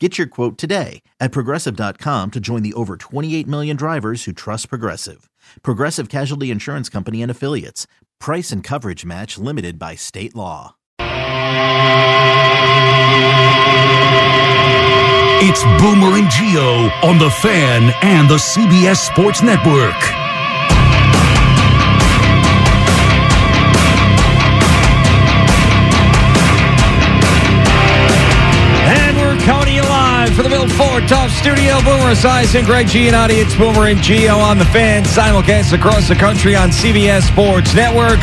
Get your quote today at progressive.com to join the over 28 million drivers who trust Progressive. Progressive Casualty Insurance Company and Affiliates. Price and coverage match limited by state law. It's Boomer and Gio on the Fan and the CBS Sports Network. Top Studio. Boomer Esiason, Gregg Giannotti. It's Boomer and Gio on the fan, simulcast across the country on CBS Sports Network.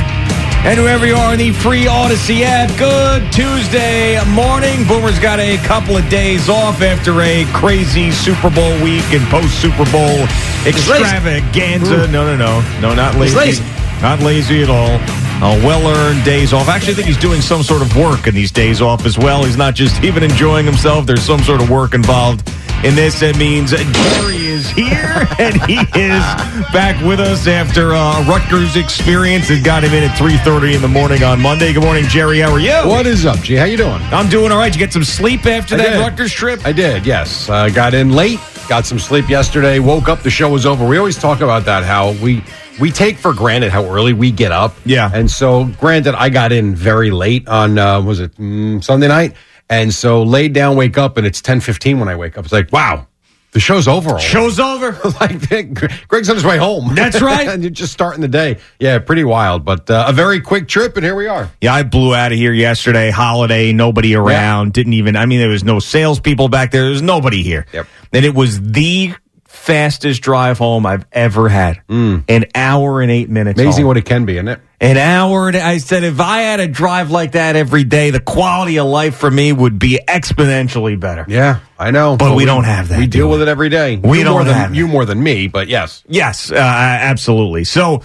And whoever you are in the free Audacy app, good Tuesday morning. Boomer's got a couple of days off after a crazy Super Bowl week and post Super Bowl extravaganza. No, no, no. No, not lazy. Not lazy at all. Uh, well earned days off. Actually, I think he's doing some sort of work in these days off as well. He's not just even enjoying himself, there's some sort of work involved in this. It means Jerry is here and he is back with us after uh, Rutgers experience that got him in at 3.30 in the morning on Monday. Good morning, Jerry. How are you? What is up, G? How you doing? I'm doing all right. You get some sleep after I that did. Rutgers trip? I did, yes. Uh, got in late, got some sleep yesterday, woke up, the show was over. We always talk about that, how we we take for granted how early we get up. Yeah. And so, granted, I got in very late on, uh, was it mm, Sunday night? And so, laid down, wake up, and it's 10.15 when I wake up. It's like, wow, the show's over. already. Show's over. like Greg's on his way home. That's right. and you're just starting the day. Yeah, pretty wild, but uh, a very quick trip, and here we are. Yeah, I blew out of here yesterday. Holiday, nobody around. Didn't even. I mean, there was no salespeople back there. There was nobody here. Yep. And it was the fastest drive home I've ever had. An hour and eight minutes. Mm. Amazing home. what it can be, isn't it? An hour. And I said, if I had a drive like that every day, the quality of life for me would be exponentially better. Yeah, I know. But we don't have that, We deal we? with it every day. We you don't more than you more than me, but yes. Yes, uh, absolutely. So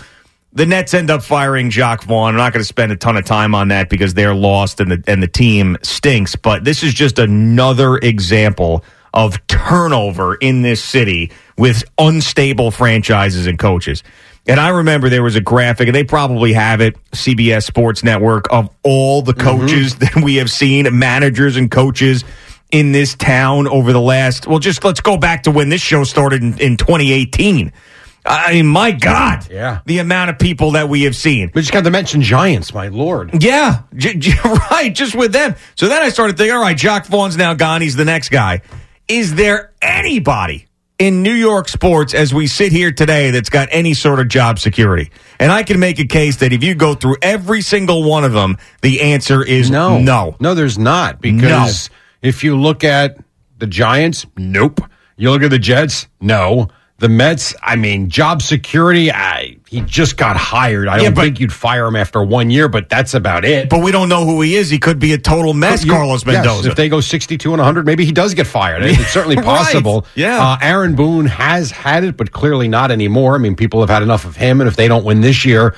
the Nets end up firing Jacque Vaughn. I'm not going to spend a ton of time on that because they're lost and the and the team stinks. But this is just another example of turnover in this city with unstable franchises and coaches. And I remember there was a graphic, and they probably have it, CBS Sports Network, of all the mm-hmm. coaches that we have seen, managers and coaches in this town over the last, well, just let's go back to when this show started in, in 2018. I mean, my God. Yeah. The amount of people that we have seen. We just got to mention Giants, my lord. Yeah, j- j- right. Just with them. So then I started thinking, all right, Jacque Vaughn's now gone. He's the next guy. Is there anybody in New York sports as we sit here today that's got any sort of job security? And I can make a case that if you go through every single one of them, the answer is No, no. no. There's not because if you look at the Giants, nope. You look at the Jets, no. The Mets, I mean, job security. I, he just got hired. I Yeah, don't but- think you'd fire him after one year, but that's about it. But we don't know who he is. He could be a total mess, Carlos yes, Mendoza. if they go 62 and 100, maybe he does get fired. It's certainly Right. possible. Yeah. Uh, Aaron Boone has had it, but clearly not anymore. I mean, people have had enough of him. And if they don't win this year,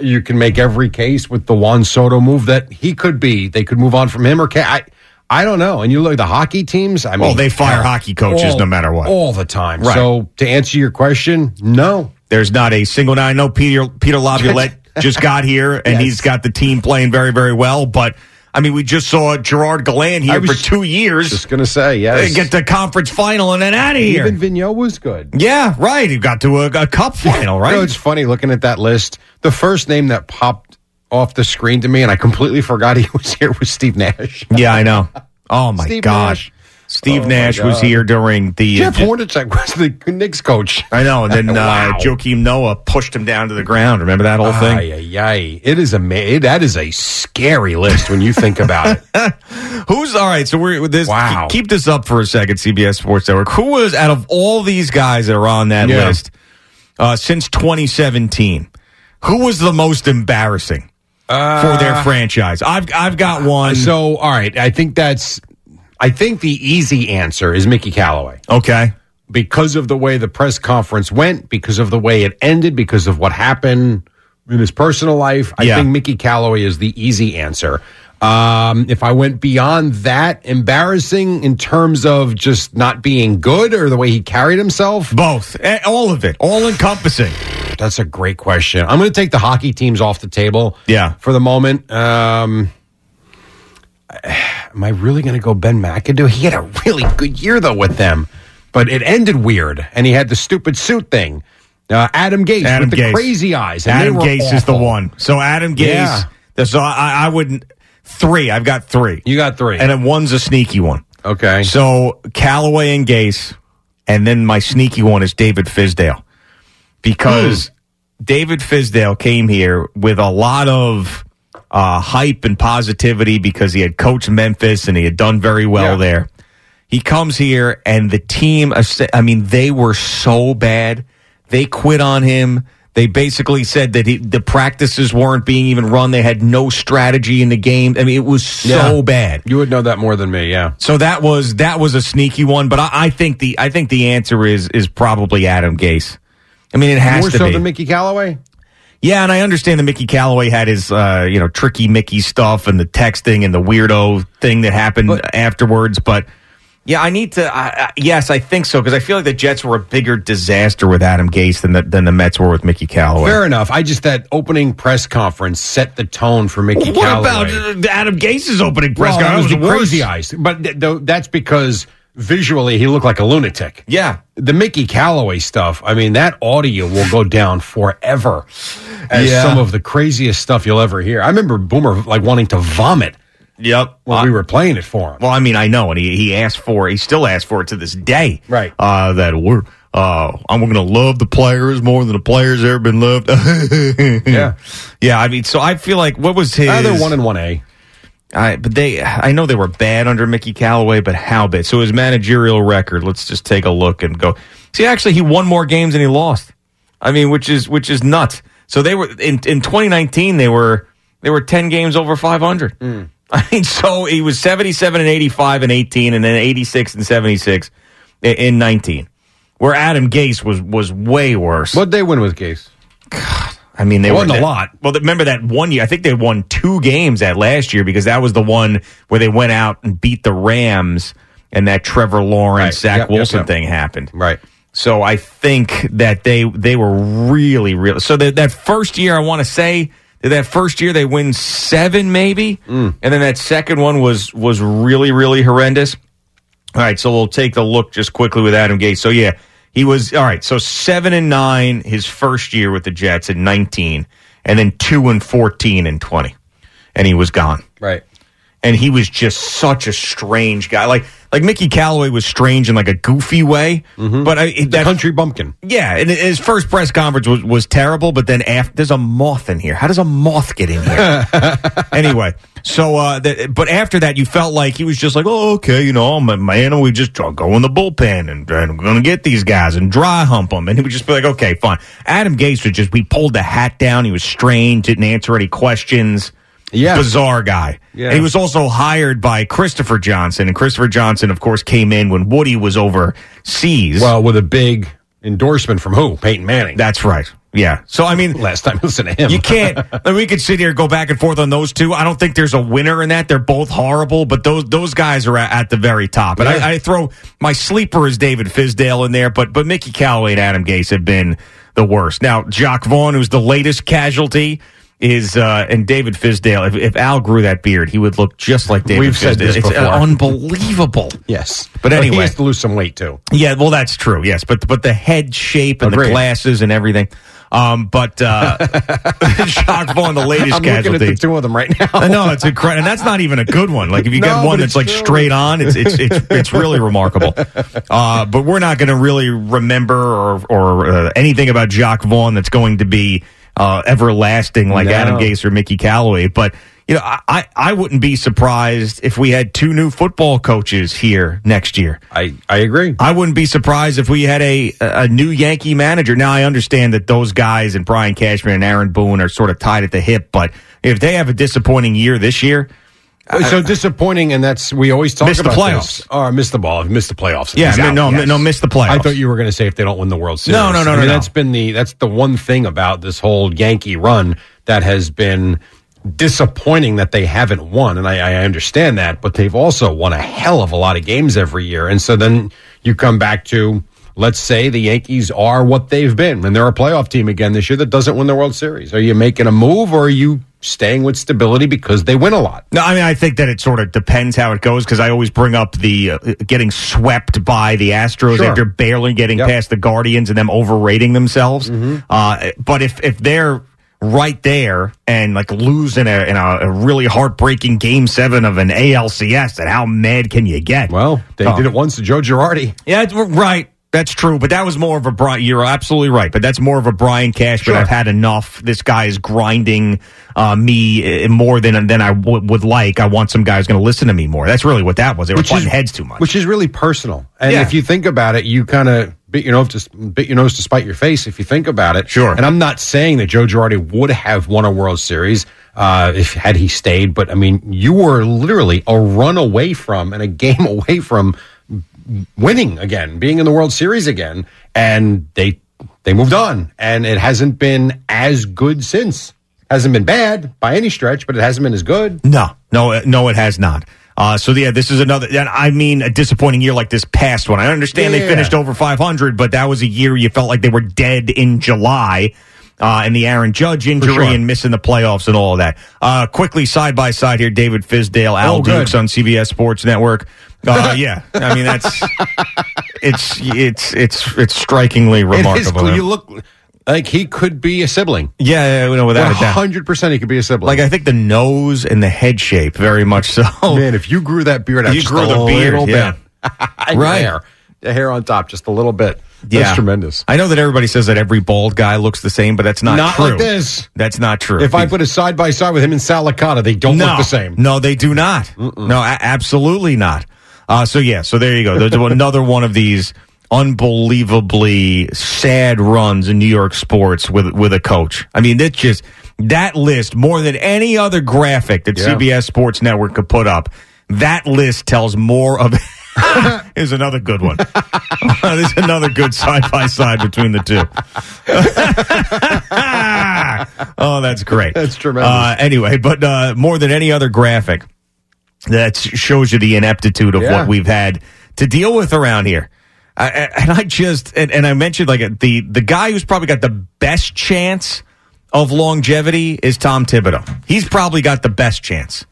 you can make every case with the Juan Soto move that he could be. They could move on from him or can I, I don't know. And you look at the hockey teams. I mean, Well, they fire hell, hockey coaches all- no matter what. all the time. Right. So to answer your question, no. There's not a single. Now I know Peter Peter Laviolette just got here and Yes. he's got the team playing very very well. But I mean, we just saw Gerard Gallant here for two years Just gonna say yes. uh, get the conference final and then out of here. Even Vigneault was good. yeah, right. He got to a, a cup final, right? You know, it's funny looking at that list. The first name that popped off the screen to me, and I completely forgot he was here, with Steve Nash. yeah, I know. Oh my Steve gosh. Nash. Steve Oh, Nash was here during the. Jeff Hornacek was the Knicks coach. I know, and then Wow. uh, Joakim Noah pushed him down to the ground. Remember that whole thing? Ay. It is a that is a scary list when you think about it. Who's all right? So we're with this. Wow. Keep, keep this up for a second, CBS Sports Network. Who was out of all these guys that are on that Yeah. list uh, since 2017? Who was the most embarrassing for their franchise? I've I've got one. Uh, So, all right, I think that's. I think the easy answer is Mickey Callaway okay, because of the way the press conference went, because of the way it ended, because of what happened in his personal life. I Yeah. think Mickey Callaway is the easy answer. Um, if I went beyond that, embarrassing in terms of just not being good or the way he carried himself, both, all of it, all encompassing. That's a great question. I'm going to take the hockey teams off the table. Yeah. For the moment. Um, am I really going to go Ben McAdoo? He had a really good year though with them, but it ended weird, and he had the stupid suit thing. Uh, Adam Gase Adam with the Gase. crazy eyes. and Adam Gase is the one. So Adam Gase. Yeah. So I, I wouldn't three. I've got three. You got three. and then one's a sneaky one. okay. So Callaway and Gase, and then my sneaky one is David Fizdale, because David Fizdale came here with a lot of uh, hype and positivity because he had coached Memphis and he had done very well Yeah. there. He comes here and the team, I mean, they were so bad. They quit on him. They basically said that he, the practices weren't being even run. They had no strategy in the game. I mean, it was so Yeah. bad. You would know that more than me. Yeah. So that was that was a sneaky one, but I, I think the I think the answer is is probably Adam Gase. I mean, it has to be More to so be. than Mickey Callaway. yeah, and I understand that Mickey Callaway had his uh, you know tricky Mickey stuff and the texting and the weirdo thing that happened But- afterwards, but. Yeah, I need to. I I yes, I think so because I feel like the Jets were a bigger disaster with Adam Gase than the, than the Mets were with Mickey Callaway. Fair enough. I just that opening press conference set the tone for Mickey Callaway. what Callaway. about uh, Adam Gase's opening press Well, that conference? was the worst. crazy eyes, but th- th- that's because visually he looked like a lunatic. Yeah, The Mickey Callaway stuff, I mean, that audio will go down forever as Yeah. some of the craziest stuff you'll ever hear. I remember Boomer like wanting to vomit yep. Well, Uh, we were playing it for him. Well, I mean, I know, and he, he asked for, he still asks for it to this day. Right. Uh, that we're, uh, I'm going to love the players more than the players ever been loved. Yeah. Yeah. I mean, so I feel like what was his? Uh, they're one and one A. I, but they, I know they were bad under Mickey Callaway, but how bad? So his managerial record, let's just take a look and go. See, actually, he won more games than he lost. I mean, which is, which is nuts. So they were, in, in 2019, they were, they were 10 games over 500. I mean, so he was 77 and 85 and 18, and then 86 and 76 in 19. Where Adam Gase was, was way worse. What'd they win with Gase? God, I mean, they were a lot. Well, remember that one year? I think they won two games that last year because that was the one where they went out and beat the Rams, and that Trevor Lawrence, Right. Zach Yep, yep, Wilson yep. thing happened. Right. So I think that they they were really really. So that that first year, I want to say that first year they win seven maybe, Mm. and then that second one was was really really horrendous. All right, so we'll take a look just quickly with Adam Gase. So yeah, he was all right. So seven and nine his first year with the Jets in nineteen, and then two and fourteen and twenty, and he was gone. Right. And he was just such a strange guy. Like like Mickey Callaway was strange in like a goofy way, but I, The that country bumpkin. yeah, and his first press conference was, was terrible, but then after there's a moth in here. How does a moth get in here? anyway, so uh, that, but after that, you felt like he was just like, oh, okay, you know, I'm a man, and we just go in the bullpen and, and we're gonna get these guys and dry hump them, and he would just be like, okay, fine. Adam Gase was just we pulled the hat down. He was strange, didn't answer any questions. Yeah. bizarre guy. Yeah. And he was also hired by Christopher Johnson, and Christopher Johnson, of course, came in when Woody was overseas. Well, with a big endorsement from who? Peyton Manning. That's right. Yeah. So I mean, last time listen to him. you can't. I mean, we could sit here and go back and forth on those two. I don't think there's a winner in that. They're both horrible, but those those guys are at, at the very top. And Yeah. I, I throw my sleeper is David Fizdale in there, but but Mickey Callaway and Adam Gase have been the worst. Now, Jacque Vaughn, who's the latest casualty, is uh, and David Fizdale. If, if Al grew that beard, he would look just like David We've said this it's before. unbelievable. Yes, But anyway. he has to lose some weight too. Yeah, well, that's true. Yes, but but the head shape and the glasses and everything. Um, but uh, Jacque Vaughn, the latest I'm looking at casualty. the two of them right now. I know it's incredible, and that's not even a good one. Like if you No, get one that's like true. straight on, it's it's it's, it's really remarkable. Uh, but we're not going to really remember or or uh, anything about Jacque Vaughn that's going to be uh, everlasting like No. Adam Gase or Mickey Callaway. But you know, I I- I wouldn't be surprised if we had two new football coaches here next year. I I agree. I wouldn't be surprised if we had a a new Yankee manager. Now I understand that those guys and Brian Cashman and Aaron Boone are sort of tied at the hip, but if they have a disappointing year this year, so disappointing, and that's we always talk Missed the playoffs. This. Or missed the ball, missed the playoffs. Yeah, I mean, no, yes. no, missed the playoffs. I thought you were going to say if they don't win the World Series. No, no, no, I no, mean, no. That's been the that's the one thing about this whole Yankee run that has been disappointing that they haven't won, and I, I understand that, but they've also won a hell of a lot of games every year, and so then you come back to. Let's say the Yankees are what they've been, and they're a playoff team again this year that doesn't win the World Series. Are you making a move, or are you staying with stability because they win a lot? No, I mean, I think that it sort of depends how it goes because I always bring up the uh, getting swept by the Astros Sure. after barely getting Yep. past the Guardians and them overrating themselves. Uh, but if if they're right there and like losing a, in a, a really heartbreaking game seven of an ALCS, then how mad can you get? Well, they did it once to Joe Girardi. Yeah, it's, right. That's true, but that was more of a Brian. You're absolutely right, but that's more of a Brian Cash. But I've had enough. This guy is grinding uh, me uh, more than than I w- would like. I want some guy who's going to listen to me more. That's really what that was. They were butting heads too much. Which is really personal. And Yeah. if you think about it, you kind of bit your nose to bit your nose to spite your face. If you think about it, Sure. And I'm not saying that Joe Girardi would have won a World Series uh, if had he stayed, but I mean, you were literally a run away from and a game away from winning again, being in the World Series again, and they they moved on, and it hasn't been as good since. Hasn't been bad by any stretch, but it hasn't been as good. No, no, uh, no, it has not. Uh, so yeah, this is another. I mean, a disappointing year like this past one. I understand they finished over 500, but that was a year you felt like they were dead in July. Uh, and the Aaron Judge injury sure. and missing the playoffs and all of that. Uh, quickly side by side here, David Fizdale, Al Oh. Dukes on CBS Sports Network. Uh, yeah, I mean that's it's it's it's it's strikingly It is, remarkable. you look like he could be a sibling. yeah, yeah, no, without a doubt. hundred percent, he could be a sibling. Like I think the nose and the head shape very much so. man, if you grew that beard out You just grew a the beard, little yeah. bit, Right. hair, the hair on top, just a little bit. That's tremendous. I know that everybody says that every bald guy looks the same, but that's not, Not true. like this. That's not true. If I put a side by side with him in Sal Licata, they don't no, look the same. No, they do not. No, a- absolutely not. Uh, so yeah, so there you go. There's another one of these unbelievably sad runs in New York sports with with a coach. I mean, that's just that list more than any other graphic that Yeah. CBS Sports Network could put up. That list tells more of. Here's another good one. There's another good side by side between the two. oh, that's great. That's tremendous. Uh, anyway, but uh, more than any other graphic, that shows you the ineptitude of Yeah. what we've had to deal with around here. I, and I just and, and I mentioned like the the guy who's probably got the best chance of longevity is Tom Thibodeau. He's probably got the best chance.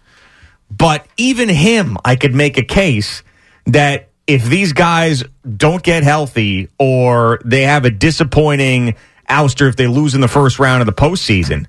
But even him, I could make a case that if these guys don't get healthy or they have a disappointing ouster if they lose in the first round of the postseason,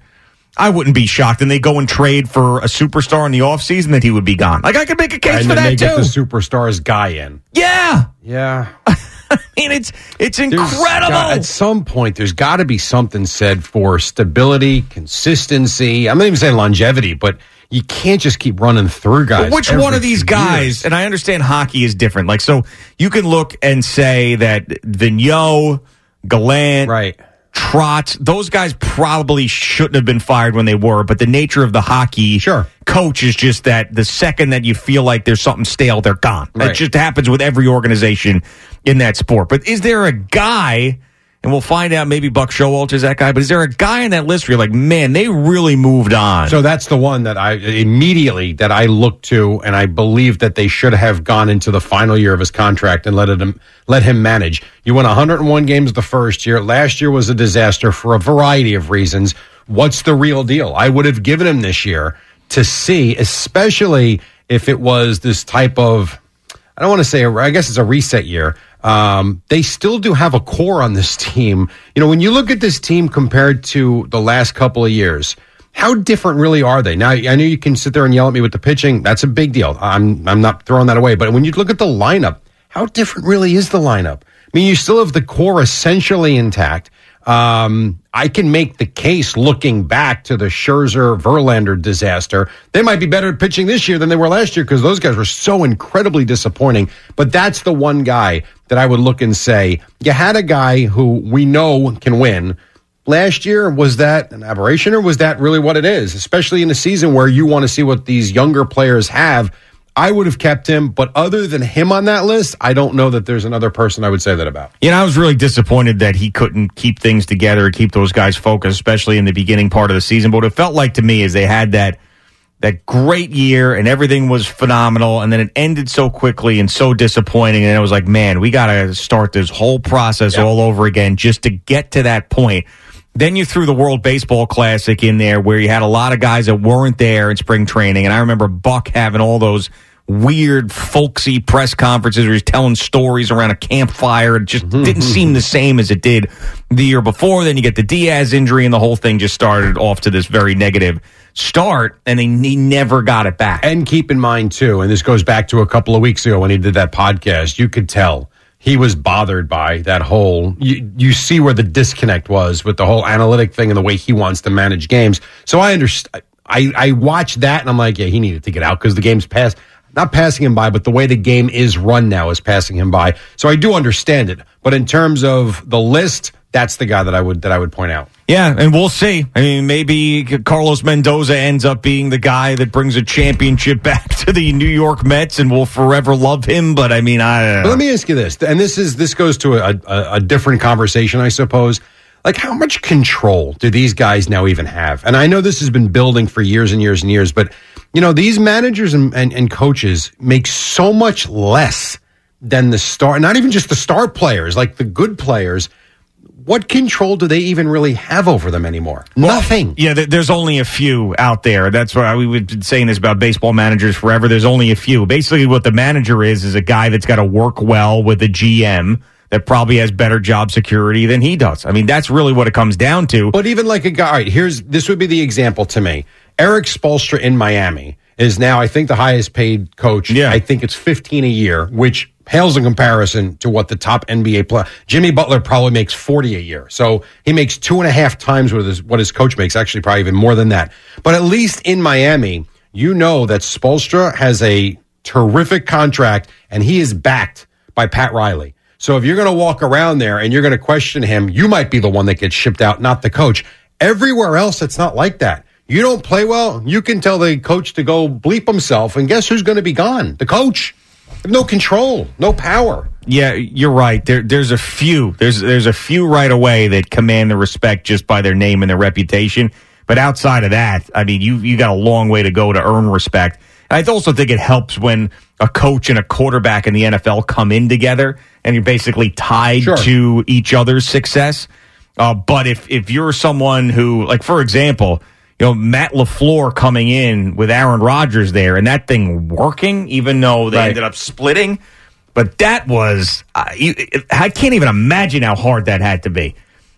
I wouldn't be shocked. And they go and trade for a superstar in the offseason that he would be gone. Like I could make a case and for then they that get too. the superstars guy in. yeah. Yeah, I mean, it's it's incredible. got- at some point, there's got to be something said for stability, consistency. I'm not even saying longevity, but you can't just keep running through guys. But which one of these guys? years. And I understand hockey is different. Like, so you can look and say that Vigneault, Gallant, Right. Trotz, those guys probably shouldn't have been fired when they were. But the nature of the hockey Sure. coach is just that the second that you feel like there's something stale, they're gone. That Right. just happens with every organization in that sport. But is there a guy? And we'll find out. Maybe Buck Showalter is that guy. But is there a guy in that list where you're like, man, they really moved on? So that's the one that I immediately that I looked to, and I believe that they should have gone into the final year of his contract and let him let him manage. You won 101 games the first year. Last year was a disaster for a variety of reasons. what's the real deal? I would have given him this year to see, especially if it was this type of, I don't want to say, I guess it's a reset year. Um, they still do have a core on this team. You know, when you look at this team compared to the last couple of years, how different really are they? Now, I know you can sit there and yell at me with the pitching. That's a big deal. I'm, I'm not throwing that away. But when you look at the lineup, how different really is the lineup? I mean, you still have the core essentially intact. Um, I can make the case looking back to the Scherzer Verlander disaster. They might be better at pitching this year than they were last year because those guys were so incredibly disappointing. But that's the one guy that I would look and say, you had a guy who we know can win. Last year, was that an aberration or was that really what it is? Especially in a season where you want to see what these younger players have I would have kept him, but other than him on that list, I don't know that there's another person I would say that about. You know, I was really disappointed that he couldn't keep things together, keep those guys focused, especially in the beginning part of the season. But what it felt like to me is they had that that great year and everything was phenomenal, and then it ended so quickly and so disappointing. And it was like, man, we got to start this whole process yep. all over again just to get to that point. Then you threw the World Baseball Classic in there where you had a lot of guys that weren't there in spring training. And I remember Buck having all those weird, folksy press conferences where he's telling stories around a campfire. It just mm-hmm. didn't seem the same as it did the year before. Then you get the Diaz injury, and the whole thing just started off to this very negative start, and they, he never got it back. And keep in mind, too, and this goes back to a couple of weeks ago when he did that podcast, you could tell he was bothered by that whole you, you see where the disconnect was with the whole analytic thing and the way he wants to manage games so i understand I, I watched that and I'm like, yeah, he needed to get out because the game's passed. Not passing him by, but the way the game is run now is passing him by. So I do understand it. But in terms of the list, that's the guy that I would that I would point out. Yeah, and we'll see. I mean, maybe Carlos Mendoza ends up being the guy that brings a championship back to the New York Mets, and we'll forever love him. But I mean, I. Uh, let me ask you this, and this is this goes to a, a, a different conversation, I suppose. Like, how much control do these guys now even have? And I know this has been building for years and years and years, but you know, these managers and, and, and coaches make so much less than the star, not even just the star players, like the good players what control do they even really have over them anymore? Well, Nothing. Yeah, there's only a few out there. That's why we've been saying this about baseball managers forever. There's only a few. Basically, what the manager is is a guy that's got to work well with the GM that probably has better job security than he does. I mean, that's really what it comes down to. But even like a guy, all right, here's this would be the example to me. Erik Spoelstra in Miami is now, I think, the highest paid coach. Yeah. I think it's 15 a year, which pales in comparison to what the top NBA player. Jimmy Butler probably makes 40 a year. So he makes two and a half times what his, what his coach makes, actually, probably even more than that. But at least in Miami, you know that Spoelstra has a terrific contract and he is backed by Pat Riley. So if you're going to walk around there and you're going to question him, you might be the one that gets shipped out, not the coach. Everywhere else, it's not like that. You don't play well, you can tell the coach to go bleep himself, and guess who's going to be gone? The coach. No control, no power. Yeah, you're right. There, there's a few. There's there's a few right away that command the respect just by their name and their reputation. But outside of that, I mean, you you got a long way to go to earn respect. And I also think it helps when a coach and a quarterback in the NFL come in together and you're basically tied sure. to each other's success. Uh, but if if you're someone who, like for example, you know, Matt LaFleur coming in with Aaron Rodgers there and that thing working, even though they right. ended up splitting. But that was, uh, I can't even imagine how hard that had to be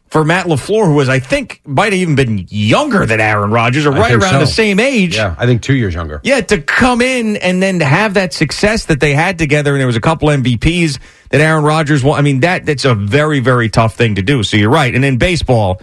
for Matt LaFleur, who was, I think, might have even been younger than Aaron Rodgers or right around so. the same age. Yeah, I think two years younger. Yeah, to come in and then to have that success that they had together, and there was a couple MVPs that Aaron Rodgers won. I mean, that that's a very, very tough thing to do. So you're right. And in baseball,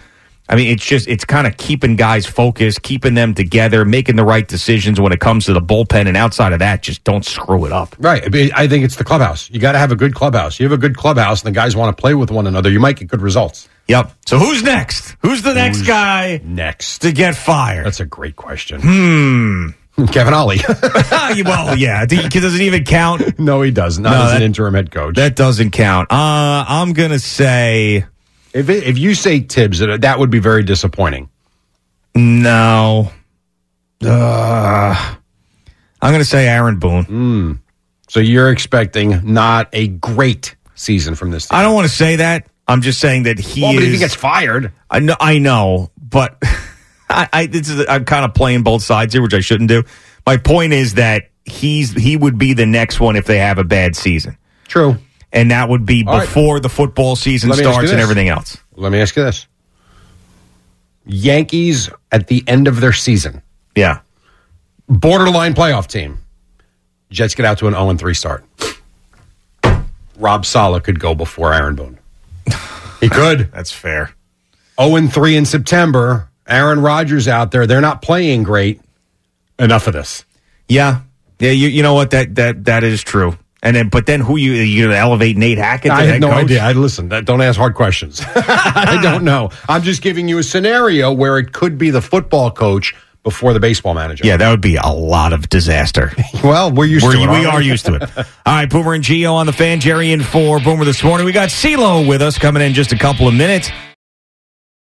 I mean, it's just it's kind of keeping guys focused, keeping them together, making the right decisions when it comes to the bullpen, and outside of that, just don't screw it up. Right. I think it's the clubhouse. You got to have a good clubhouse. You have a good clubhouse, and the guys want to play with one another. You might get good results. Yep. So who's next? Who's the next who's guy next to get fired? That's a great question. Hmm. Kevin Ollie. well, yeah. Does it even count? No, he does. Not no, as that, an interim head coach. That doesn't count. Uh, I'm going to say if it, if you say Thibs, that would be very disappointing. No. Uh, I'm going to say Aaron Boone. Mm. So you're expecting not a great season from this team. I don't want to say that. I'm just saying that he well, is. If he gets fired, I know, I know, but I, I this is I'm kind of playing both sides here, which I shouldn't do. My point is that he's he would be the next one if they have a bad season, True. And that would be All right. before the football season Let me ask you starts and everything else. Let me ask you this: Yankees at the end of their season, Yeah, borderline playoff team. Jets get out to an 0 3 start. Rob Saleh could go before Aaron Boone. He could. that's fair. 0 3 in September. Aaron Rodgers out there. They're not playing great. Enough of this. Yeah, yeah. You you know what that that that is true. And then, but then who you you gonna elevate Nate Hackett? I have no coach? idea. I listen. Don't ask hard questions. I don't know. I'm just giving you a scenario where it could be the football coach before the baseball manager. Yeah, that would be a lot of disaster. Well, we're used We're, to it. we are used to it. All right, Boomer and Gio on the fan. Jerry in for Boomer this morning. We got CeeLo with us coming in just a couple of minutes.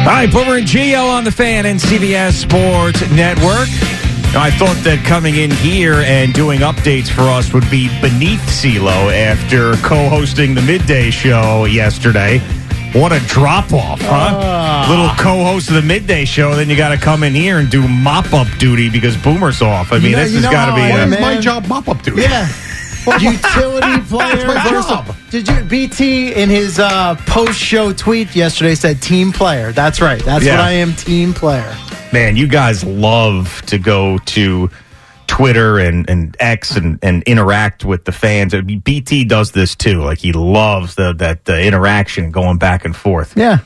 All right, Boomer and Gio on the fan and CBS Sports Network. I thought that coming in here and doing updates for us would be beneath CeeLo after co-hosting the midday show yesterday. What a drop off, huh? Little co-host of the midday show, then you got to come in here and do mop up duty because Boomer's off. I mean, know- this has got to be. I uh, am, my job mop up duty? Yeah. Utility player. my versus- job. Did you BT in his uh, post-show tweet yesterday said team player? That's right. That's Yeah. what I am, team player. Man, you guys love to go to Twitter and, and X and, and interact with the fans. I mean, BT does this too. Like he loves the, that the interaction going back and forth. Yeah.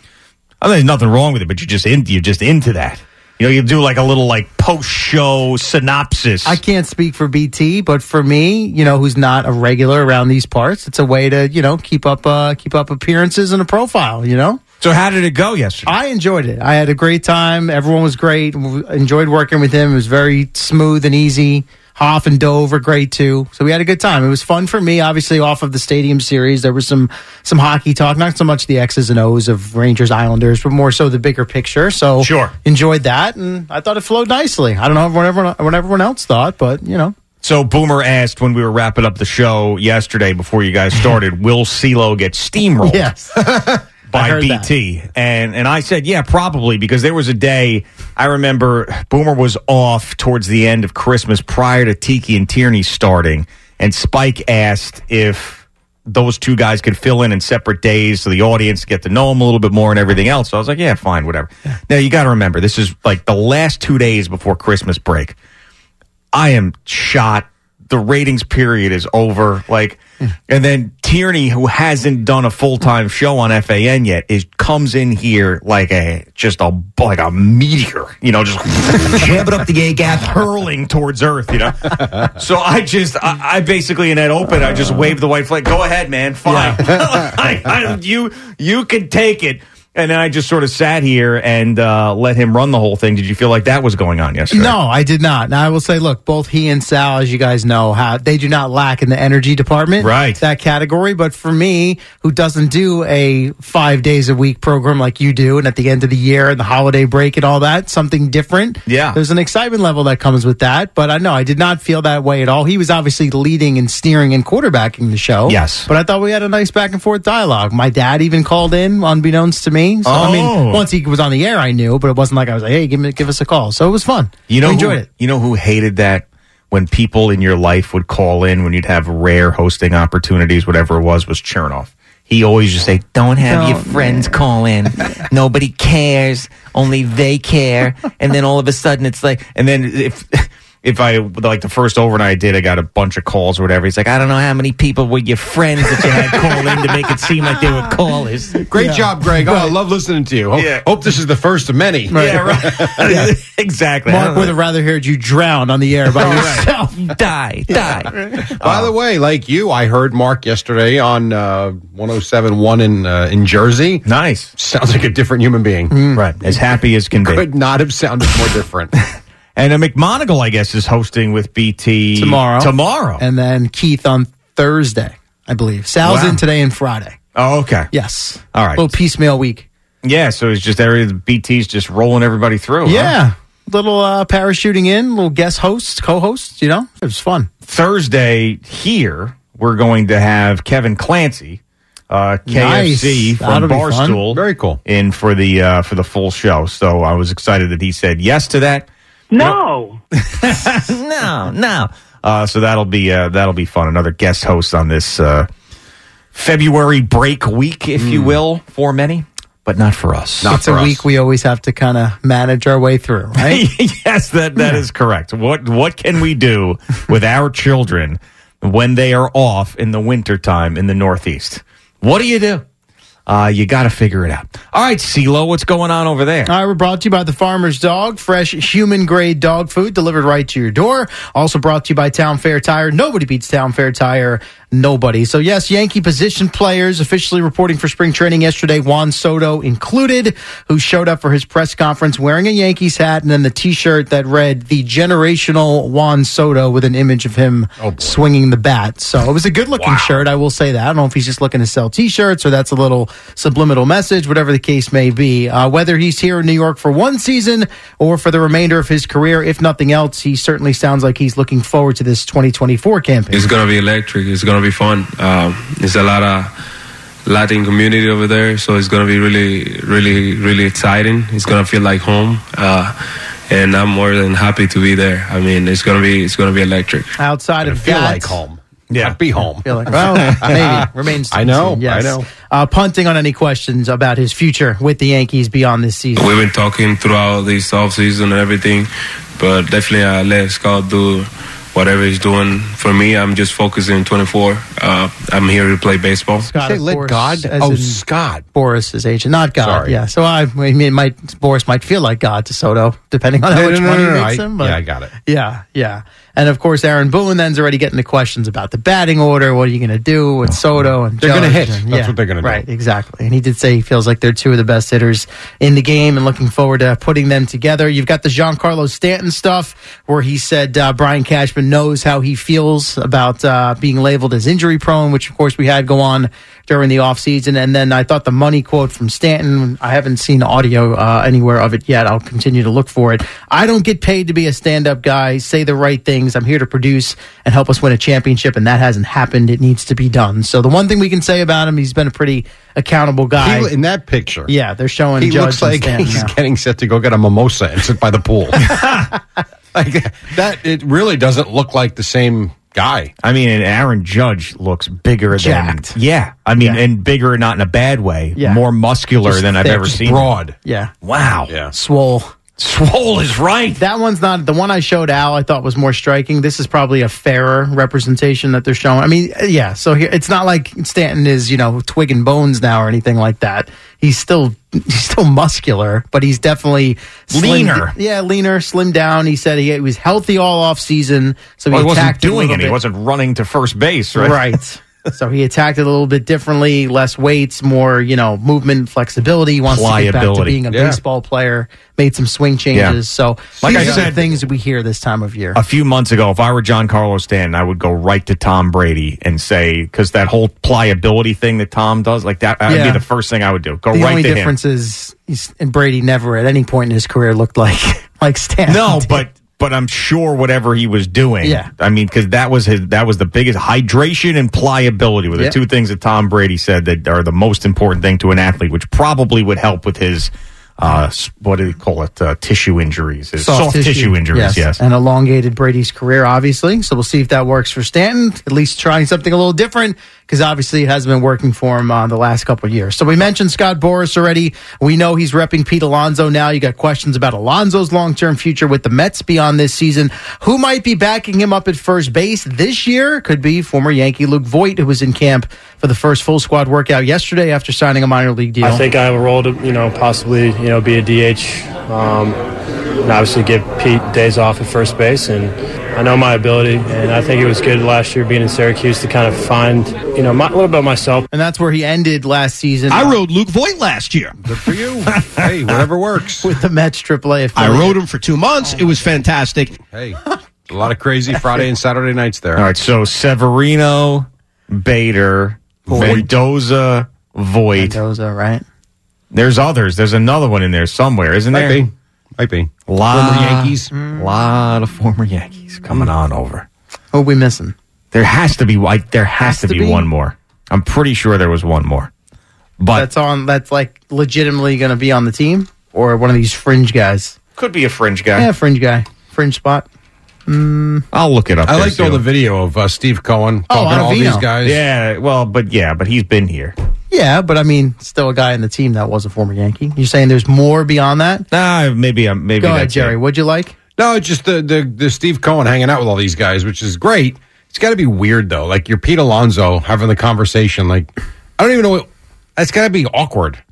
I mean, there's nothing wrong with it, but you're just in, you're just into that. You know, you do like a little like post show synopsis. I can't speak for BT, but for me, you know, who's not a regular around these parts, it's a way to, you know, keep up uh keep up appearances and a profile, you know? so how did it go yesterday? I enjoyed it. I had a great time. Everyone was great. Enjoyed working with him. It was very smooth and easy. Hoff and Dove were great too. So we had a good time. It was fun for me. Obviously, off of the stadium series, there was some some hockey talk. Not so much the X's and O's of Rangers Islanders, but more so the bigger picture. So Sure. enjoyed that, and I thought it flowed nicely. I don't know what everyone, what everyone else thought, but you know, So Boomer asked when we were wrapping up the show yesterday before you guys started, will CeeLo get steamrolled? yes. by BT. And and I said, yeah, probably because there was a day I remember Boomer was off towards the end of Christmas prior to Tiki and Tierney starting, and Spike asked if those two guys could fill in in separate days so the audience get to know them a little bit more and everything else. So I was like, yeah, fine, whatever. Now you got to remember, this is like the last two days before Christmas break. I am shot. The ratings period is over. Like, and then Tierney, who hasn't done a full time show on FAN yet, is comes in here like a just a like a meteor. You know, just jamming up the A gap, hurling towards Earth. You know. so I just, I, I basically in that open, I just waved the white flag. Go ahead, man. Fine. I, I, you you can take it. And then I just sort of sat here and uh, let him run the whole thing. Did you feel like that was going on yesterday? No, I did not. Now I will say, look, both he and Sal, as you guys know, have they do not lack in the energy department, Right. That category. But for me, who doesn't do a five days a week program like you do, and at the end of the year and the holiday break and all that, something different. Yeah. there's an excitement level that comes with that. But I know I did not feel that way at all. He was obviously leading and steering and quarterbacking the show. Yes. but I thought we had a nice back and forth dialogue. My dad even called in, unbeknownst to me. So I Oh. mean, once he was on the air, I knew, but it wasn't like I was like, "Hey, give me, give us a call." So it was fun. You know, I enjoyed who, it. You know who hated that when people in your life would call in when you'd have rare hosting opportunities, whatever it was, was Chernoff. He always just say, "Don't have your Don't- friends call in. Nobody cares. Only they care." And then all of a sudden, it's like, and then if. If I like the first overnight I did, I got a bunch of calls or whatever. He's like, I don't know how many people were your friends that you had call in to make it seem like they were callers. Great job, Greg. Oh, I love listening to you. Hope, Yeah. hope this is the first of many. Yeah, right. exactly. Mark don't would have rather heard you drown on the air by yourself. know. die, die. By the way, like you, I heard Mark yesterday on uh, 107.1 in uh, in Jersey. Nice. Sounds like a different human being. Right. As happy as can be. Could not have sounded more different. And uh, McMonigal, I guess, is hosting with BT Tomorrow. Tomorrow. And then Keith on Thursday, I believe. Sal's Wow. in today and Friday. oh, okay. Yes. All right. A Little piecemeal week. Yeah, so it's just every BT's just rolling everybody through. huh? Yeah. Little uh, parachuting in, little guest host, co-host. You know, it was fun. Thursday here, we're going to have Kevin Clancy, uh, KFC Nice. from That'll be fun. Barstool, Very cool. in for the uh, for the full show. So I was excited that he said yes to that. No. no, no. Uh, so that'll be uh, that'll be fun. Another guest host on this uh, February break week, if you will, for many, but not for us. Not it's a us. week we always have to kind of manage our way through, right? yes, that that is correct. What what can we do with our children when they are off in the wintertime in the Northeast? What do you do? Uh, you got to figure it out. All right, CeeLo, what's going on over there? All right, we're brought to you by the Farmer's Dog, fresh human grade dog food delivered right to your door. Also brought to you by Town Fair Tire. Nobody beats Town Fair Tire. Nobody. So yes, Yankee position players officially reporting for spring training yesterday. Juan Soto included, who showed up for his press conference wearing a Yankees hat and then the T-shirt that read "The Generational Juan Soto" with an image of him swinging the bat. So it was a good looking shirt. I will say that. I don't know if he's just looking to sell T-shirts or that's a little subliminal message, whatever the case may be. Uh, whether he's here in New York for one season or for the remainder of his career, if nothing else, he certainly sounds like he's looking forward to this 2024 campaign. It's gonna be electric. It's gonna be fun. Um, there's a lot of Latin community over there, so it's gonna be really, really, really exciting. It's gonna feel like home, uh, and I'm more than happy to be there. I mean, it's gonna be, it's gonna be electric. Outside of feel that, like home. Yeah. Not be home. feel like, well, maybe remains. to I know, seen, yes. I know. Uh, punting on any questions about his future with the Yankees beyond this season. We've been talking throughout this offseason and everything, but definitely I let Scott do whatever he's doing. For me, I'm just focusing 24. Uh, I'm here to play baseball. Scott, Say let course, God. Oh, in Scott. Boras's agent, not God. Sorry. Yeah, so I, I mean, it might Boris might feel like God to Soto, depending on how No, much no, no, money no, he no, makes I- him. But yeah, I got it. Yeah, yeah, and of course, Aaron Boone then's already getting the questions about the batting order. What are you going to do with Soto and They're gonna hit. and- That's what they're gonna do. Right, exactly. And he did say he feels like they're two of the best hitters in the game, and looking forward to putting them together. You've got the Giancarlo Stanton stuff, where he said uh, Brian Cashman knows how he feels about uh, being labeled as injury prone, which of course we had go on during the offseason. And then I thought the money quote from Stanton, I haven't seen audio uh, anywhere of it yet. I'll continue to look for it. I don't get paid to be a stand up guy, say the right things. I'm here to produce and help us win a championship, and that hasn't happened. It needs to be done. So the one thing we can say about him, he's been a pretty accountable guy. He, in that picture, yeah, they're showing he Judge looks like he's now. getting set to go get a mimosa and sit by the pool. like that, it really doesn't look like the same guy. I mean, and Aaron Judge looks bigger Jacked. than yeah. I mean, Yeah. and bigger not in a bad way. Yeah. More muscular Just than I've thick, ever seen. him. Broad. yeah, Wow. Yeah. swole. Swole is right. That one's not the one I showed Al. I thought was more striking. This is probably a fairer representation that they're showing. I mean, uh, yeah. So here, it's not like Stanton is you know twig and bones now or anything like that. He's still he's still muscular, but he's definitely slimmed- Leaner. yeah, leaner, slimmed down. He said he, he was healthy all off season, so he Well, he wasn't doing it. He wasn't running to first base, right? Right. so he attacked it a little bit differently, less weights, more you know movement, flexibility. He wants to get back to being a Yeah. baseball player. Made some swing changes. Yeah. So Like these I are the said- things that we hear this time of year. a few months ago, if I were Giancarlo Stanton, I would go right to Tom Brady and say because that whole pliability thing that Tom does, like that, would Yeah. be the first thing I would do. Go the right only to him. difference is and Brady never at any point in his career looked like like Stanton. No, did. but but I'm sure whatever he was doing. Yeah. I mean, because that was his that was the biggest hydration and pliability were the Yeah. two things that Tom Brady said that are the most important thing to an athlete, which probably would help with his uh what do you call it uh, tissue injuries, his soft, tissue, injuries. Yes. And elongated Brady's career, obviously. So we'll see if that works for Stanton. At least trying something a little different because obviously it hasn't been working for him uh, the last couple of years. So we mentioned Scott Boras already. We know he's repping Pete Alonso now. You got questions about Alonso's long term future with the Mets beyond this season. Who might be backing him up at first base this year? Could be former Yankee Luke Voit, who was in camp for the first full squad workout yesterday after signing a minor league deal. I think I have a role to, you know, possibly, you know, be a DH, um, and obviously give Pete days off at first base. And I know my ability, and I think it was good last year being in Syracuse to kind of find, you know, my, a little bit of myself. and that's where he ended last season. I rode Luke Voit last year. Good for you. hey, whatever works. with the Mets AAA I rode him for two months. It was fantastic. Hey, a lot of crazy Friday and Saturday nights there. All right, so Severino, Bader, Mendoza, Voit. Mendoza, right? There's others. There's another one in there somewhere, isn't Might there? be. Might be. A lot, Former Yankees. A lot of former Yankees coming mm. on over. Who are we missing? There has to be like there has, to, to be, be. one more. I'm pretty sure there was one more. But That's on. That's like legitimately going to be on the team, or one of these fringe guys. could be a fringe guy. Yeah, fringe guy, fringe spot. Mm. I'll look it up. I there, liked all too. the video of uh, Steve Cohen Oh, talking to all Ottavino. these guys. Yeah, well, but yeah, but he's been here. Yeah, but I mean, still a guy in the team that was a former Yankee. You're saying there's more beyond that? Nah, maybe I'm maybe Go ahead, Jerry. it. What'd you like? No, it's just the, the the Steve Cohen hanging out with all these guys, which is great. It's got to be weird though. Like you're Pete Alonso having the conversation. Like I don't even know. What, that's got to be awkward.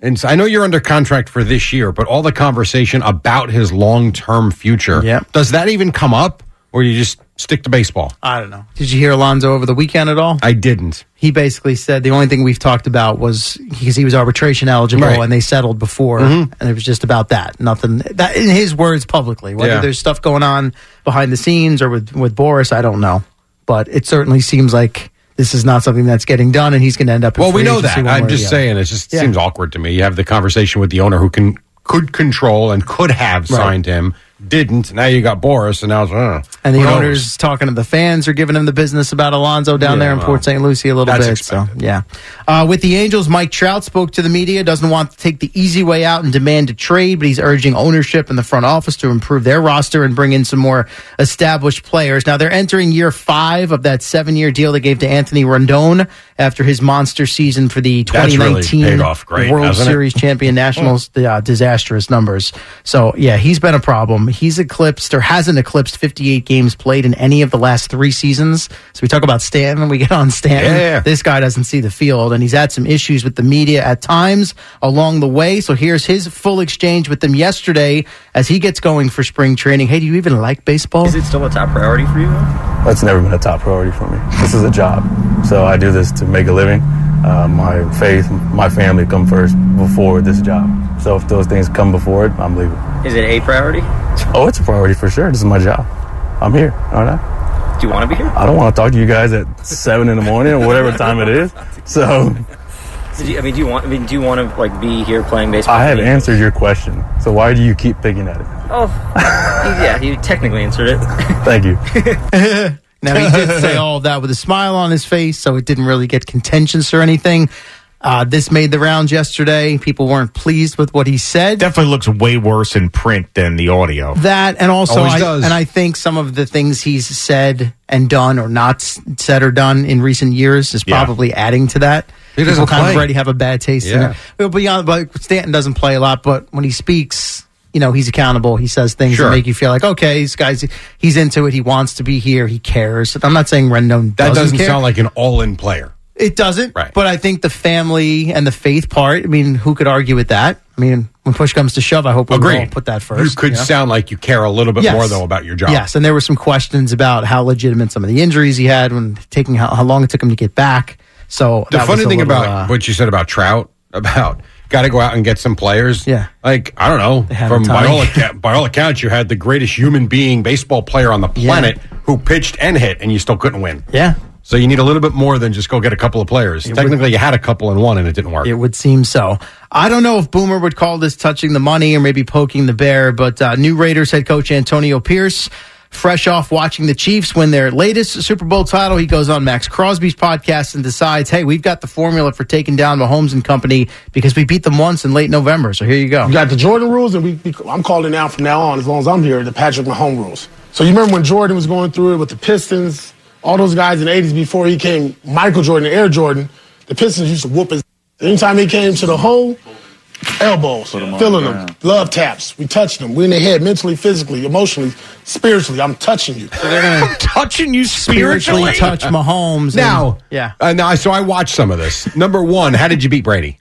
And so I know you're under contract for this year, but all the conversation about his long term future. Yeah. Does that even come up, or you just stick to baseball? I don't know. Did you hear Alonso over the weekend at all? I didn't. he basically said the only thing we've talked about was because he was arbitration eligible Right. and they settled before, mm-hmm. and it was just about that. Nothing that in his words publicly. Whether Yeah. there's stuff going on behind the scenes or with with Boras, I don't know. But it certainly seems like this is not something that's getting done, and he's going to end up. Well, we know that. I'm just saying. It just Yeah. seems awkward to me. You have the conversation with the owner who can could control and could have Right. signed him, didn't. Now you got Boras, and now it's, uh, And the who knows? owners talking to the fans are giving him the business about Alonso down Yeah, there in well, Port St. Lucie a little bit. expected. So yeah, uh, with the Angels, Mike Trout spoke to the media. Doesn't want to take the easy way out and demand a trade, but he's urging ownership and the front office to improve their roster and bring in some more established players. Now they're entering year five of that seven-year deal they gave to Anthony Rendon after his monster season for the That's really 2019 off great, World it? Series champion Nationals. uh, disastrous numbers. So yeah, he's been a problem. He's eclipsed or hasn't eclipsed 58 games played in any of the last three seasons. So we talk about Stanton. We get on Stanton. Yeah. This guy doesn't see the field, and he's had some issues with the media at times along the way. So here's his full exchange with them yesterday as he gets going for spring training. Hey, do you even like baseball? Is it still a top priority for you? That's never been a top priority for me. This is a job. So I do this to make a living. Uh, my faith, my family come first before this job. So if those things come before it, I'm leaving. Is it a priority? Oh, it's a priority for sure. This is my job. I'm here, aren't I? Do you want to be here? I don't want to talk to you guys at seven in the morning or whatever time it is. So Did you, I mean, do you want? I mean, do you want to like be here playing baseball? I have answered your question. So why do you keep picking at it? Oh, yeah. You technically answered it. Thank you. Now he did say all of that with a smile on his face, so it didn't really get contentious or anything. Uh, this made the rounds yesterday. People weren't pleased with what he said. Definitely looks way worse in print than the audio. That and also, I, does. and I think some of the things he's said and done or not said or done in recent years is Yeah. probably adding to that. He doesn't People kind play. of already have a bad taste in Yeah. it. Well, beyond, but Stanton doesn't play a lot, but when he speaks, you know, he's accountable. He says things Sure. that make you feel like, okay, this guy's, he's into it. He wants to be here. He cares. I'm not saying Rendon That doesn't, doesn't care. sound like an all-in player. It doesn't. Right. But I think the family and the faith part, I mean, who could argue with that? I mean, when push comes to shove, I hope we Agreed. all put that first. You could you know? sound like you care a little bit Yes. more though about your job. Yes, and there were some questions about how legitimate some of the injuries he had when taking how, how long it took him to get back. So The funny thing little, about uh, what you said about Trout, about got to go out and get some players. Yeah. Like, I don't know. From by all, acca- by all accounts, you had the greatest human being baseball player on the planet who pitched and hit, and you still couldn't win. yeah, So you need a little bit more than just go get a couple of players. Technically, you had a couple and one, and it didn't work. it would seem so. I don't know if Boomer would call this touching the money or maybe poking the bear, but uh, new Raiders head coach Antonio Pierce. Fresh off watching the Chiefs win their latest Super Bowl title, he goes on Maxx Crosby's podcast and decides, "Hey, we've got the formula for taking down Mahomes and company because we beat them once in late November." So here you go. You got the Jordan rules, and we, we I'm calling now from now on, as long as I'm here, the Patrick Mahomes rules. So you remember when Jordan was going through it with the Pistons, all those guys in the 80s before he came, Michael Jordan, Air Jordan, the Pistons used to whoop his. Anytime he came to the hole, elbows, filling them, love taps. We touched them. We in the head, mentally, physically, emotionally, spiritually. I'm touching you. So they're touching you spiritually touch Mahomes. and- Now, yeah, uh, now, so I watched some of this. Number one, how did you beat Brady?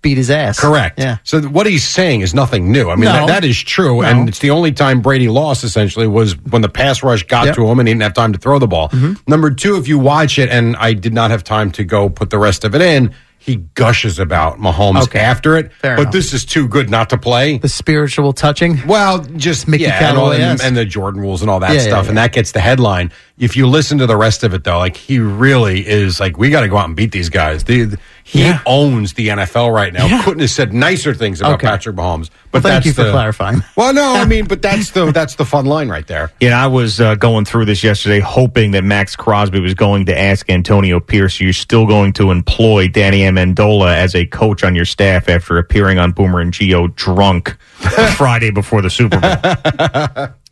beat his ass. Correct. Yeah. So what he's saying is nothing new. I mean, No. that, that is true, No. and it's the only time Brady lost. Essentially, was when the pass rush got Yep. to him and he didn't have time to throw the ball. Number two, if you watch it, and I did not have time to go put the rest of it in. He gushes about Mahomes Okay. after it, Fair but enough. this is too good not to play. The spiritual touching. Well, just Mickey yeah, and, all- and, and the Jordan rules and all that Yeah, stuff, yeah. and that gets the headline. If you listen to the rest of it, though, like he really is like, we got to go out and beat these guys. The- he Yeah. owns the NFL right now. Yeah. Couldn't have said nicer things about Okay. Patrick Mahomes. But Well, thank you for the, clarifying. Well, no, I mean, but that's the that's the fun line right there. Yeah, I was uh, going through this yesterday, hoping that Maxx Crosby was going to ask Antonio Pierce, "You're still going to employ Danny Amendola as a coach on your staff after appearing on Boomer and Gio drunk Friday before the Super Bowl."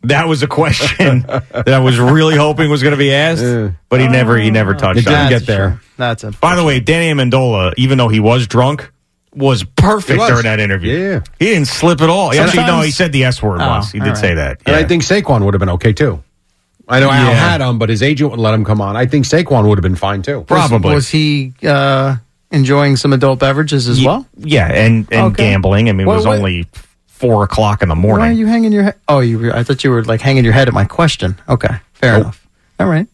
that was a question that I was really hoping was going to be asked, but he never he never touched. It on didn't it. get there. That's it. By the way, Danny Amendola, even though he was drunk, was perfect He was. during that interview. Yeah. he didn't slip at all. Actually, no, Sometimes- he said the S word Oh, once. He did all say right. that. And I Yeah. think Saquon would have been okay too. I know Al Yeah. had him, but his agent would let him come on. I think Saquon would have been fine too. Probably. Was he uh, enjoying some adult beverages as Ye- well? Yeah, and and Okay. gambling. I mean, it What- was what- only four o'clock in the morning. Why are you hanging your head? Oh, you. Were, I thought you were like hanging your head at my question. Okay, fair Nope. enough. All right.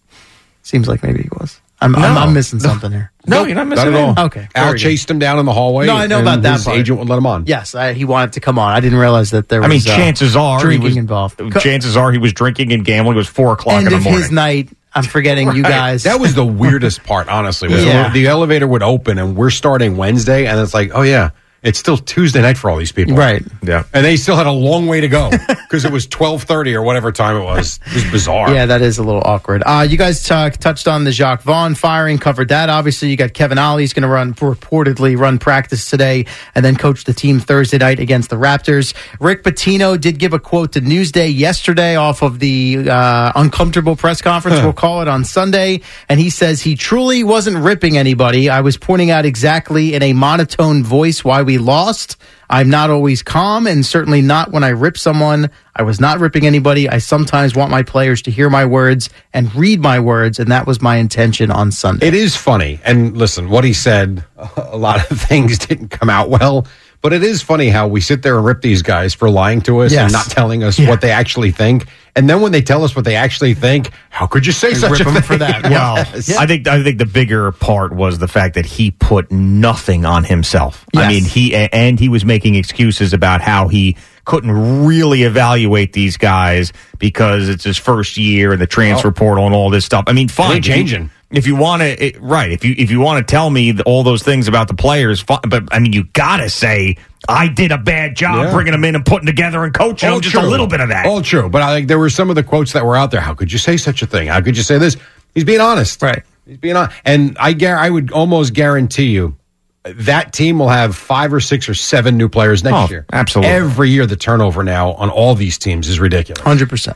Seems like maybe he was. I'm, I'm, I'm missing something here. no, you're not missing Not at all. Okay, Al chased him down in the hallway. No, I know about that His part. agent would let him on. Yes, I, he wanted to come on. I didn't realize that there I was. mean, uh, chances are he drinking was, involved. Chances are he was drinking and gambling. It was four o'clock End in the morning. his night. I'm forgetting you guys. That was the weirdest part, honestly. Yeah. the elevator would open and we're starting Wednesday, and it's like, oh yeah, it's still Tuesday night for all these people, right. yeah, And they still had a long way to go because it was twelve thirty or whatever time it was. It was bizarre. Yeah, that is a little awkward. Uh, you guys t- touched on the Jacque Vaughn firing, covered that. Obviously, you got Kevin Ollie's going to run, reportedly run practice today and then coach the team Thursday night against the Raptors. Rick Pitino did give a quote to Newsday yesterday off of the uh, uncomfortable press conference, we'll call it on Sunday. And he says he truly wasn't ripping anybody. I was pointing out exactly in a monotone voice why we lost. I'm not always calm and certainly not when I rip someone. I was not ripping anybody. I sometimes want my players to hear my words and read my words, and that was my intention on Sunday. It is funny. And listen, what he said, a lot of things didn't come out well. But it is funny how we sit there and rip these guys for lying to us Yes. and not telling us Yeah. what they actually think. And then when they tell us what they actually think, how could you say such rip a them thing? for that. Well, Yes. I think I think the bigger part was the fact that he put nothing on himself. I mean, he and he was making excuses about how he couldn't really evaluate these guys because it's his first year and the transfer portal and all this stuff. I mean, fine, changing. If you want to, right? If you if you want to tell me th- all those things about the players, but I mean, you gotta say I did a bad job Yeah. bringing them in and putting together and coaching them. Just a little bit of that. All true. But I think there were some of the quotes that were out there. How could you say such a thing? How could you say this? He's being honest. Right. He's being honest. And I, gar- I would almost guarantee you that team will have five or six or seven new players next Oh, year. absolutely. Every year, the turnover now on all these teams is ridiculous. 100%.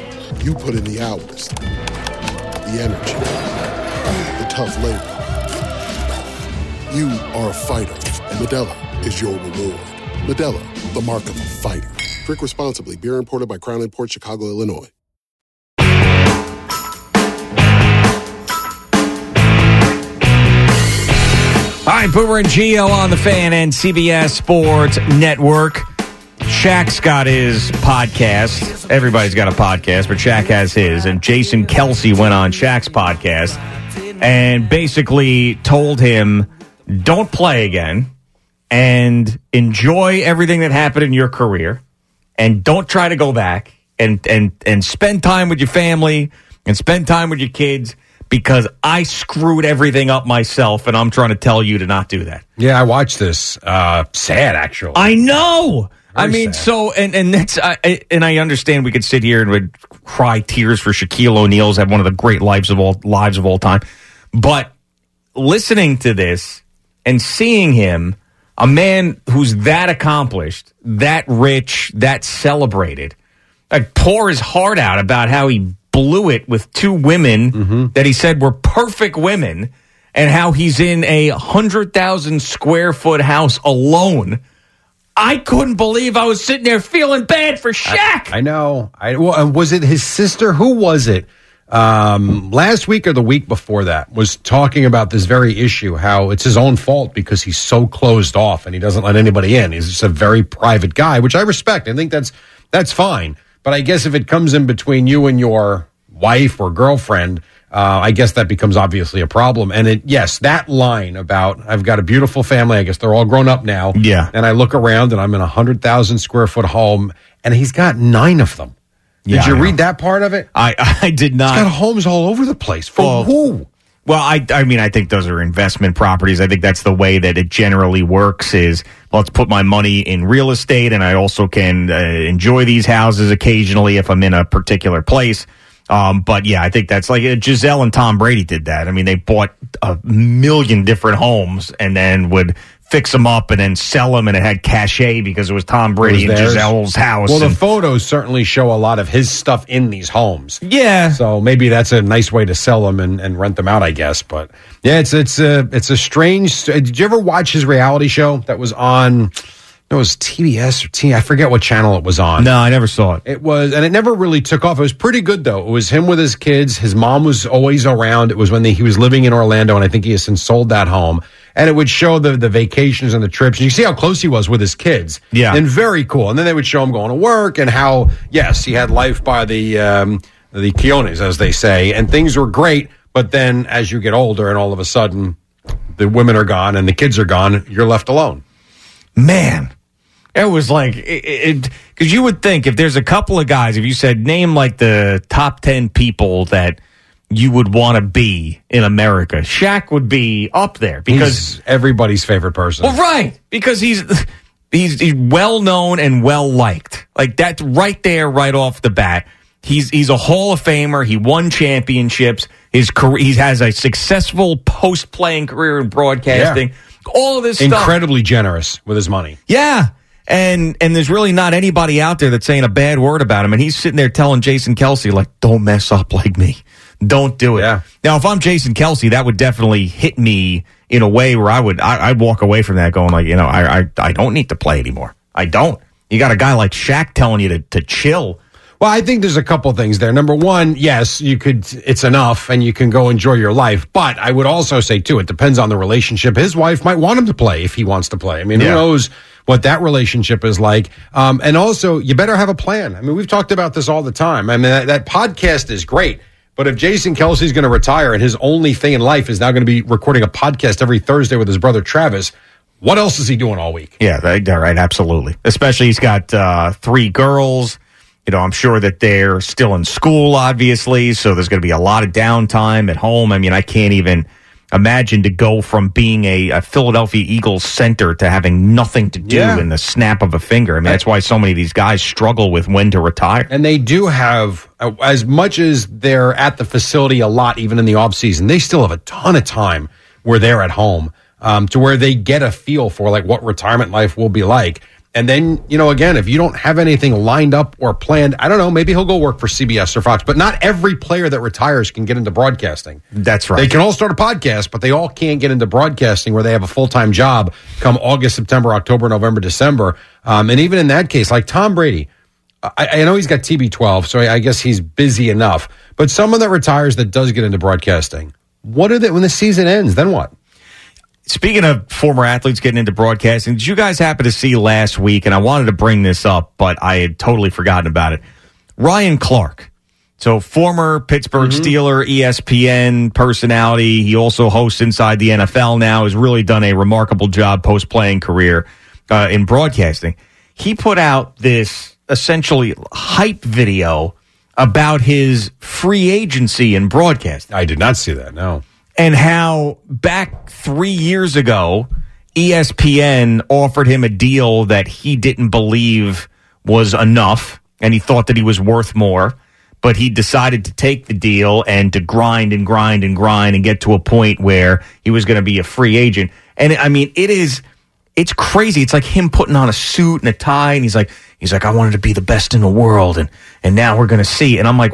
You put in the hours, the energy, the tough labor. You are a fighter, and Modelo is your reward. Modelo, the mark of a fighter. Drink responsibly. Beer imported by Crown Port Chicago, Illinois. Right, Boomer and Gio on the fan and CBS Sports Network. Shaq's got his podcast. Everybody's got a podcast, but Shaq has his. And Jason Kelce went on Shaq's podcast and basically told him, don't play again and enjoy everything that happened in your career and don't try to go back and, and, and spend time with your family and spend time with your kids because I screwed everything up myself, and I'm trying to tell you to not do that. Yeah, I watched this. Uh, sad, actually. I know. I mean, sad. so and and that's I, I- and I understand we could sit here and would cry tears for Shaquille O'Neal's had one of the great lives of all lives of all time, but listening to this and seeing him, a man who's that accomplished, that rich, that celebrated, like pour his heart out about how he blew it with two women Mm-hmm. that he said were perfect women and how he's in a hundred thousand square foot house alone. I couldn't believe I was sitting there feeling bad for Shaq. I know. I well, was it his sister? Who was it? Um, last week or the week before that was talking about this very issue. How it's his own fault because he's so closed off and he doesn't let anybody in. He's just a very private guy, which I respect. I think that's that's fine. But I guess if it comes in between you and your wife or girlfriend, uh, I guess that becomes obviously a problem. And it, yes, that line about I've got a beautiful family. I guess they're all grown up now. Yeah. And I look around and I'm in a hundred thousand square foot home, and he's got nine of them. Yeah, Did you read that part of it? I I did not. He's got homes all over the place. For Well, who? Well, I I mean I think those are investment properties. I think that's the way that it generally works. Is let's put my money in real estate, and I also can uh, enjoy these houses occasionally if I'm in a particular place. Um, but yeah, I think that's like uh, Gisele and Tom Brady did that. I mean, they bought a million different homes and then would fix them up and then sell them, and it had cachet because it was Tom Brady It and was. Gisele's house. Well, the photos certainly show a lot of his stuff in these homes. Yeah. So maybe that's a nice way to sell them and, and rent them out, I guess. But yeah, it's it's a it's a strange. Did you ever watch his reality show that was on? It was TBS or T. I forget what channel it was on. no, I never saw it. It was, and it never really took off. It was pretty good though. It was him with his kids. His mom was always around. It was when they, he was living in Orlando, and I think he has since sold that home. And it would show the the vacations and the trips. And you see how close he was with his kids. Yeah. and very cool. And then they would show him going to work and how yes, he had life by the um, the Keones, as they say, and things were great. But then as you get older, and all of a sudden, the women are gone and the kids are gone, you're left alone. man it was like it because you would think if there's a couple of guys if you said name like the top 10 people that you would want to be in america Shaq would be up there because He's everybody's favorite person. well right because he's he's, he's well known and well liked. Like that's right there right off the bat. He's he's a hall of famer. He won championships. His career he has a successful post playing career in broadcasting. All of this stuff. Incredibly generous with his money. yeah. And and there's really not anybody out there that's saying a bad word about him. And he's sitting there telling Jason Kelce, like, don't mess up like me. Don't do it. Yeah. Now, if I'm Jason Kelce, that would definitely hit me in a way where I would I, I'd walk away from that going like, you know, I, I I don't need to play anymore. I don't. You got a guy like Shaq telling you to, to chill. Well, I think there's a couple things there. Number one, yes, you could, it's enough and you can go enjoy your life. But I would also say, too, it depends on the relationship. His wife might want him to play if he wants to play. I mean, Yeah. who knows what that relationship is like? Um, and also, you better have a plan. I mean, we've talked about this all the time. I mean, that, that podcast is great. But if Jason Kelce's going to retire and his only thing in life is now going to be recording a podcast every Thursday with his brother Travis, what else is he doing all week? Yeah, right, absolutely. Especially he's got uh, three girls. You know, I'm sure that they're still in school, obviously. So there's going to be a lot of downtime at home. I mean, I can't even imagine to go from being a, a Philadelphia Eagles center to having nothing to do Yeah. in the snap of a finger. I mean, that's why so many of these guys struggle with when to retire. And they do have, uh, as much as they're at the facility a lot, even in the off season, they still have a ton of time where they're at home um, to where they get a feel for like what retirement life will be like. And then, you know, again, if you don't have anything lined up or planned, I don't know, maybe he'll go work for CBS or Fox. But not every player that retires can get into broadcasting. That's right. They can all start a podcast, but they all can't get into broadcasting where they have a full time job come August, September, October, November, December. Um, and even in that case, like Tom Brady, I, I know he's got TB12, so I, I guess he's busy enough. But someone that retires that does get into broadcasting, what are they when the season ends? Then what? Speaking of former athletes getting into broadcasting, did you guys happen to see last week? And I wanted to bring this up, but I had totally forgotten about it. Ryan Clark. So, former Pittsburgh Steeler, E ESPN personality. He also hosts Inside the NFL now, has really done a remarkable job post playing career uh, in broadcasting. He put out this essentially hype video about his free agency in broadcasting I did not see that, no. And how back three years ago, ESPN offered him a deal that he didn't believe was enough, and he thought that he was worth more. But he decided to take the deal and to grind and grind and grind and get to a point where he was going to be a free agent. And I mean, it is, it's crazy. It's like him putting on a suit and a tie, and he's like, he's like, I wanted to be the best in the world, and and now we're going to see. And I'm like,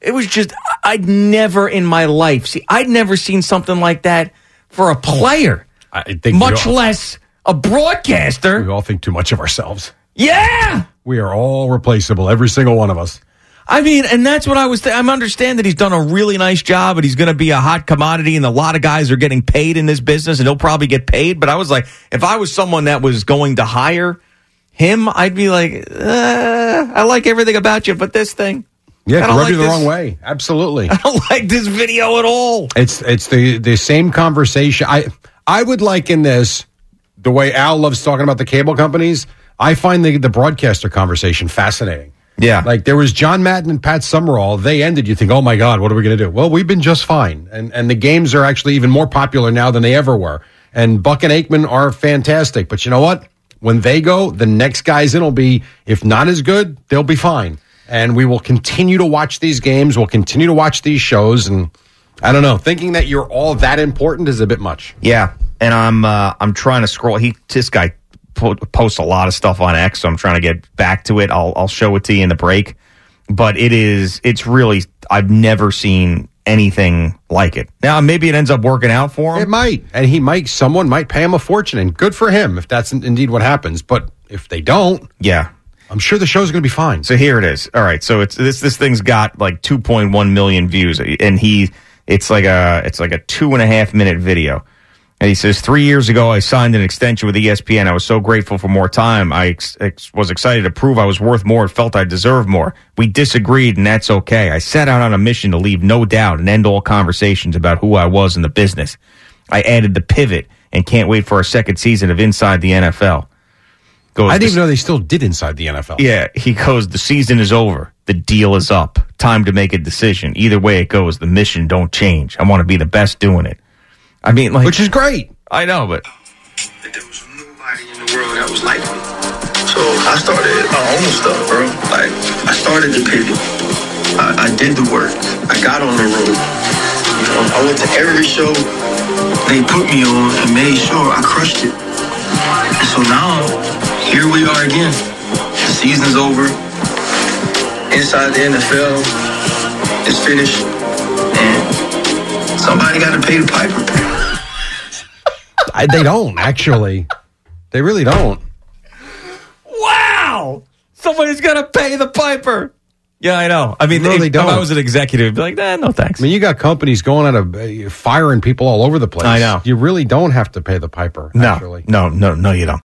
it was just I'd never in my life see I'd never seen something like that for a player, I think much all, less a broadcaster. we all think too much of ourselves. Yeah. We are all replaceable, every single one of us. I mean, and that's what I was. Th- I understand that he's done a really nice job, and he's going to be a hot commodity, and a lot of guys are getting paid in this business, and he'll probably get paid. But I was like, if I was someone that was going to hire him, I'd be like, uh, I like everything about you, but this thing, Yeah, I it don't rubbed like you the this. wrong way. Absolutely. I don't like this video at all. It's it's the the same conversation. I I would like in this the way Al loves talking about the cable companies. I find the the broadcaster conversation fascinating. Yeah. Like there was John Madden and Pat Summerall. They ended. You think, oh my God, what are we going to do? Well, we've been just fine, and and the games are actually even more popular now than they ever were. And Buck and Aikman are fantastic. But you know what? When they go, the next guys in will be, if not as good, they'll be fine. And we will continue to watch these games. We'll continue to watch these shows. And I don't know, thinking that you're all that important is a bit much. Yeah, and I'm uh, I'm trying to scroll. He this guy po- posts a lot of stuff on X, so I'm trying to get back to it. I'll I'll show it to you in the break. But it is it's really I've never seen anything like it. Now maybe it ends up working out for him. It might, and he might. Someone might pay him a fortune, and good for him if that's indeed what happens. But if they don't, Yeah. I'm sure the show's going to be fine. So here it is. All right. So it's this this thing's got like 2.1 million views, and he it's like a it's like a two and a half minute video. And he says, three years ago, I signed an extension with ESPN. I was so grateful for more time. I ex- ex- was excited to prove I was worth more and felt I deserved more. We disagreed, and that's okay. I set out on a mission to leave no doubt and end all conversations about who I was in the business. I added the pivot and can't wait for a second season of Inside the NFL. Goes, I didn't even know they still did inside the NFL. yeah, he goes, the season is over. The deal is up. Time to make a decision. Either way it goes, the mission don't change. I want to be the best doing it. I mean, like. Which is great. I know, but. There was nobody in the world that was like me. So I started my own stuff, bro. Like I started the pivot. I, I did the work. I got on the road. You know, I went to every show they put me on and made sure I crushed it. And so now here we are again. The season's over. Inside the NFL is finished. And somebody got to pay the piper. I, they don't actually. They really don't. Wow! Somebody's got to pay the piper. Yeah, I know. I mean, No, if, they if don't. I was an executive, I'd be like, nah, no thanks. I mean, you got companies going out of uh, firing people all over the place. I know. You really don't have to pay the piper. No, actually. no, no, no, you don't.